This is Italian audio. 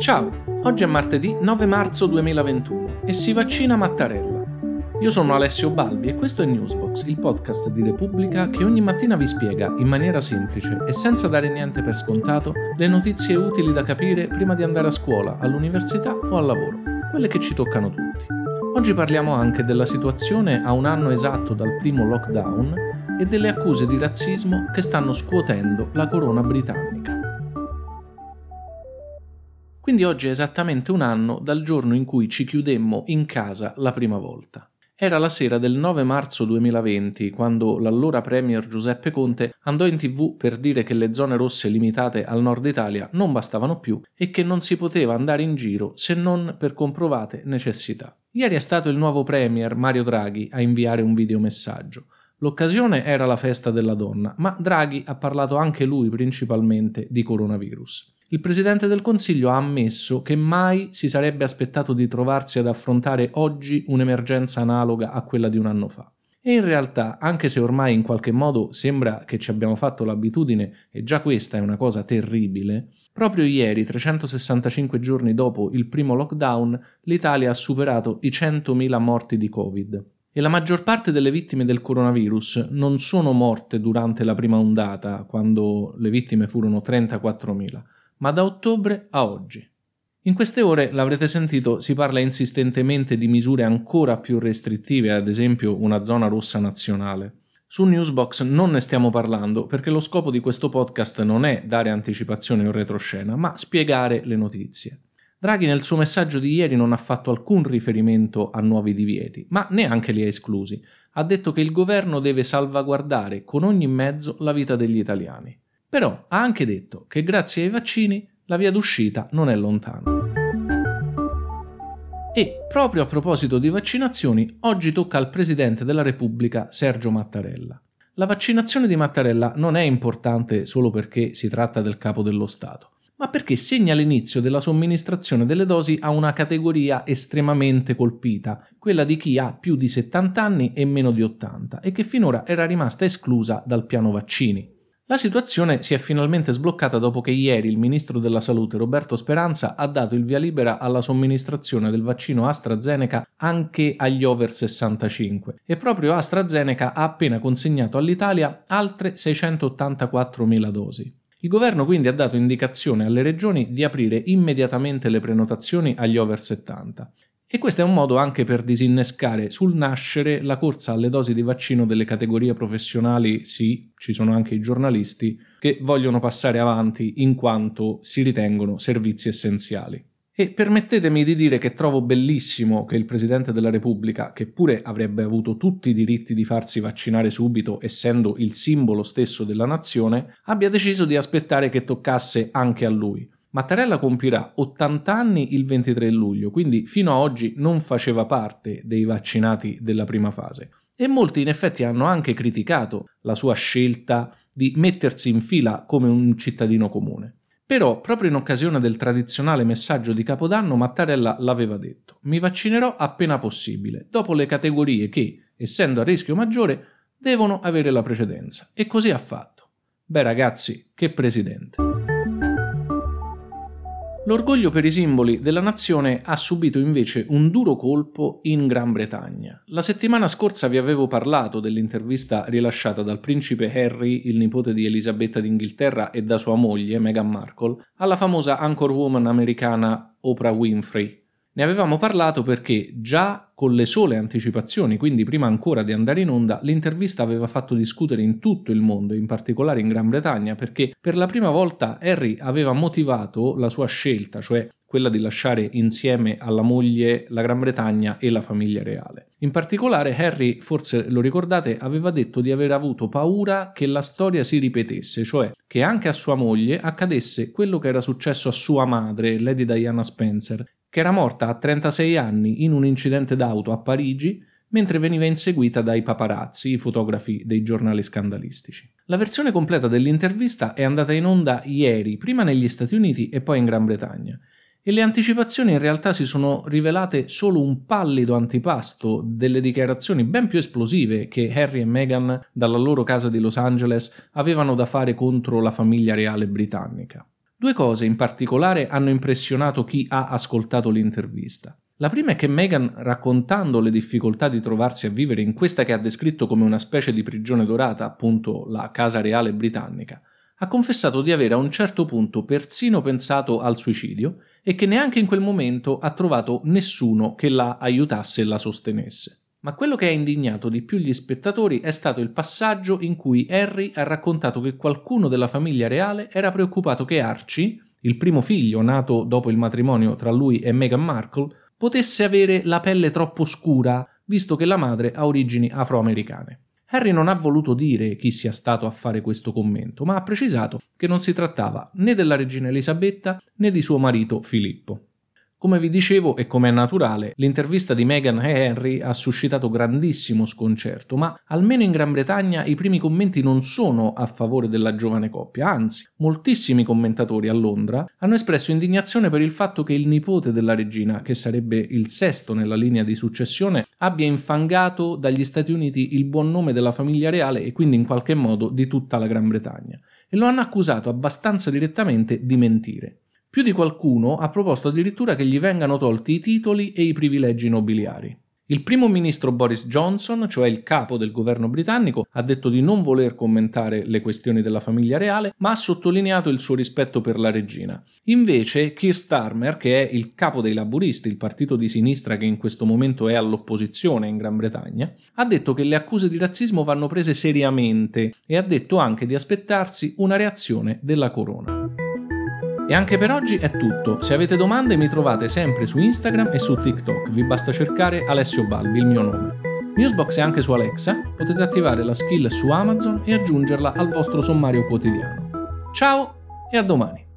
Ciao, oggi è martedì 9 marzo 2021 e si vaccina Mattarella. Io sono Alessio Balbi e questo è Newsbox, il podcast di Repubblica che ogni mattina vi spiega in maniera semplice e senza dare niente per scontato le notizie utili da capire prima di andare a scuola, all'università o al lavoro, quelle che ci toccano tutti. Oggi parliamo anche della situazione a un anno esatto dal primo lockdown e delle accuse di razzismo che stanno scuotendo la corona britannica. Quindi oggi è esattamente un anno dal giorno in cui ci chiudemmo in casa la prima volta. Era la sera del 9 marzo 2020, quando l'allora Premier Giuseppe Conte andò in tv per dire che le zone rosse limitate al nord Italia non bastavano più e che non si poteva andare in giro se non per comprovate necessità. Ieri è stato il nuovo Premier Mario Draghi a inviare un videomessaggio. L'occasione era la festa della donna, ma Draghi ha parlato anche lui principalmente di coronavirus il Presidente del Consiglio ha ammesso che mai si sarebbe aspettato di trovarsi ad affrontare oggi un'emergenza analoga a quella di un anno fa. E in realtà, anche se ormai in qualche modo sembra che ci abbiamo fatto l'abitudine, e già questa è una cosa terribile, proprio ieri, 365 giorni dopo il primo lockdown, l'Italia ha superato i 100.000 morti di Covid. E la maggior parte delle vittime del coronavirus non sono morte durante la prima ondata, quando le vittime furono 34.000 ma da ottobre a oggi. In queste ore, l'avrete sentito, si parla insistentemente di misure ancora più restrittive, ad esempio una zona rossa nazionale. Su Newsbox non ne stiamo parlando perché lo scopo di questo podcast non è dare anticipazioni o retroscena, ma spiegare le notizie. Draghi nel suo messaggio di ieri non ha fatto alcun riferimento a nuovi divieti, ma neanche li ha esclusi. Ha detto che il governo deve salvaguardare con ogni mezzo la vita degli italiani. Però ha anche detto che grazie ai vaccini la via d'uscita non è lontana. E proprio a proposito di vaccinazioni, oggi tocca al Presidente della Repubblica Sergio Mattarella. La vaccinazione di Mattarella non è importante solo perché si tratta del capo dello Stato, ma perché segna l'inizio della somministrazione delle dosi a una categoria estremamente colpita, quella di chi ha più di 70 anni e meno di 80 e che finora era rimasta esclusa dal piano vaccini. La situazione si è finalmente sbloccata dopo che ieri il ministro della Salute Roberto Speranza ha dato il via libera alla somministrazione del vaccino AstraZeneca anche agli over 65 e proprio AstraZeneca ha appena consegnato all'Italia altre 684.000 dosi. Il governo quindi ha dato indicazione alle regioni di aprire immediatamente le prenotazioni agli over 70 e questo è un modo anche per disinnescare sul nascere la corsa alle dosi di vaccino delle categorie professionali, sì, ci sono anche i giornalisti, che vogliono passare avanti in quanto si ritengono servizi essenziali. E permettetemi di dire che trovo bellissimo che il Presidente della Repubblica, che pure avrebbe avuto tutti i diritti di farsi vaccinare subito, essendo il simbolo stesso della nazione, abbia deciso di aspettare che toccasse anche a lui Mattarella compirà 80 anni il 23 luglio, quindi fino a oggi non faceva parte dei vaccinati della prima fase. E molti in effetti hanno anche criticato la sua scelta di mettersi in fila come un cittadino comune. Però, proprio in occasione del tradizionale messaggio di Capodanno, Mattarella l'aveva detto: Mi vaccinerò appena possibile, dopo le categorie che, essendo a rischio maggiore, devono avere la precedenza. E così ha fatto. Beh, ragazzi, che presidente. L'orgoglio per i simboli della nazione ha subito invece un duro colpo in Gran Bretagna. La settimana scorsa vi avevo parlato dell'intervista rilasciata dal principe Harry, il nipote di Elisabetta d'Inghilterra e da sua moglie Meghan Markle, alla famosa anchorwoman americana Oprah Winfrey, ne avevamo parlato perché già con le sole anticipazioni, quindi prima ancora di andare in onda, l'intervista aveva fatto discutere in tutto il mondo, in particolare in Gran Bretagna, perché per la prima volta Harry aveva motivato la sua scelta, cioè quella di lasciare insieme alla moglie la Gran Bretagna e la famiglia reale. In particolare Harry, forse lo ricordate, aveva detto di aver avuto paura che la storia si ripetesse, cioè che anche a sua moglie accadesse quello che era successo a sua madre, Lady Diana Spencer, che era morta a 36 anni in un incidente d'auto a Parigi mentre veniva inseguita dai paparazzi, i fotografi dei giornali scandalistici. La versione completa dell'intervista è andata in onda ieri, prima negli Stati Uniti e poi in Gran Bretagna, e le anticipazioni in realtà si sono rivelate solo un pallido antipasto delle dichiarazioni ben più esplosive che Harry e Meghan dalla loro casa di Los Angeles avevano da fare contro la famiglia reale britannica. Due cose in particolare hanno impressionato chi ha ascoltato l'intervista. La prima è che Meghan, raccontando le difficoltà di trovarsi a vivere in questa che ha descritto come una specie di prigione dorata, appunto la Casa Reale britannica, ha confessato di avere a un certo punto persino pensato al suicidio e che neanche in quel momento ha trovato nessuno che la aiutasse e la sostenesse. Ma quello che ha indignato di più gli spettatori è stato il passaggio in cui Harry ha raccontato che qualcuno della famiglia reale era preoccupato che Archie, il primo figlio nato dopo il matrimonio tra lui e Meghan Markle, potesse avere la pelle troppo scura, visto che la madre ha origini afroamericane. Harry non ha voluto dire chi sia stato a fare questo commento, ma ha precisato che non si trattava né della regina Elisabetta né di suo marito Filippo. Come vi dicevo, e come è naturale, l'intervista di Meghan e Henry ha suscitato grandissimo sconcerto, ma almeno in Gran Bretagna i primi commenti non sono a favore della giovane coppia, anzi, moltissimi commentatori a Londra hanno espresso indignazione per il fatto che il nipote della regina, che sarebbe il sesto nella linea di successione, abbia infangato dagli Stati Uniti il buon nome della famiglia reale e quindi in qualche modo di tutta la Gran Bretagna, e lo hanno accusato abbastanza direttamente di mentire. Più di qualcuno ha proposto addirittura che gli vengano tolti i titoli e i privilegi nobiliari. Il primo ministro Boris Johnson, cioè il capo del governo britannico, ha detto di non voler commentare le questioni della famiglia reale, ma ha sottolineato il suo rispetto per la regina. Invece, Keir Starmer, che è il capo dei laburisti, il partito di sinistra che in questo momento è all'opposizione in Gran Bretagna, ha detto che le accuse di razzismo vanno prese seriamente e ha detto anche di aspettarsi una reazione della corona. E anche per oggi è tutto. Se avete domande mi trovate sempre su Instagram e su TikTok. Vi basta cercare Alessio Balbi, il mio nome. Newsbox è anche su Alexa, potete attivare la skill su Amazon e aggiungerla al vostro sommario quotidiano. Ciao e a domani!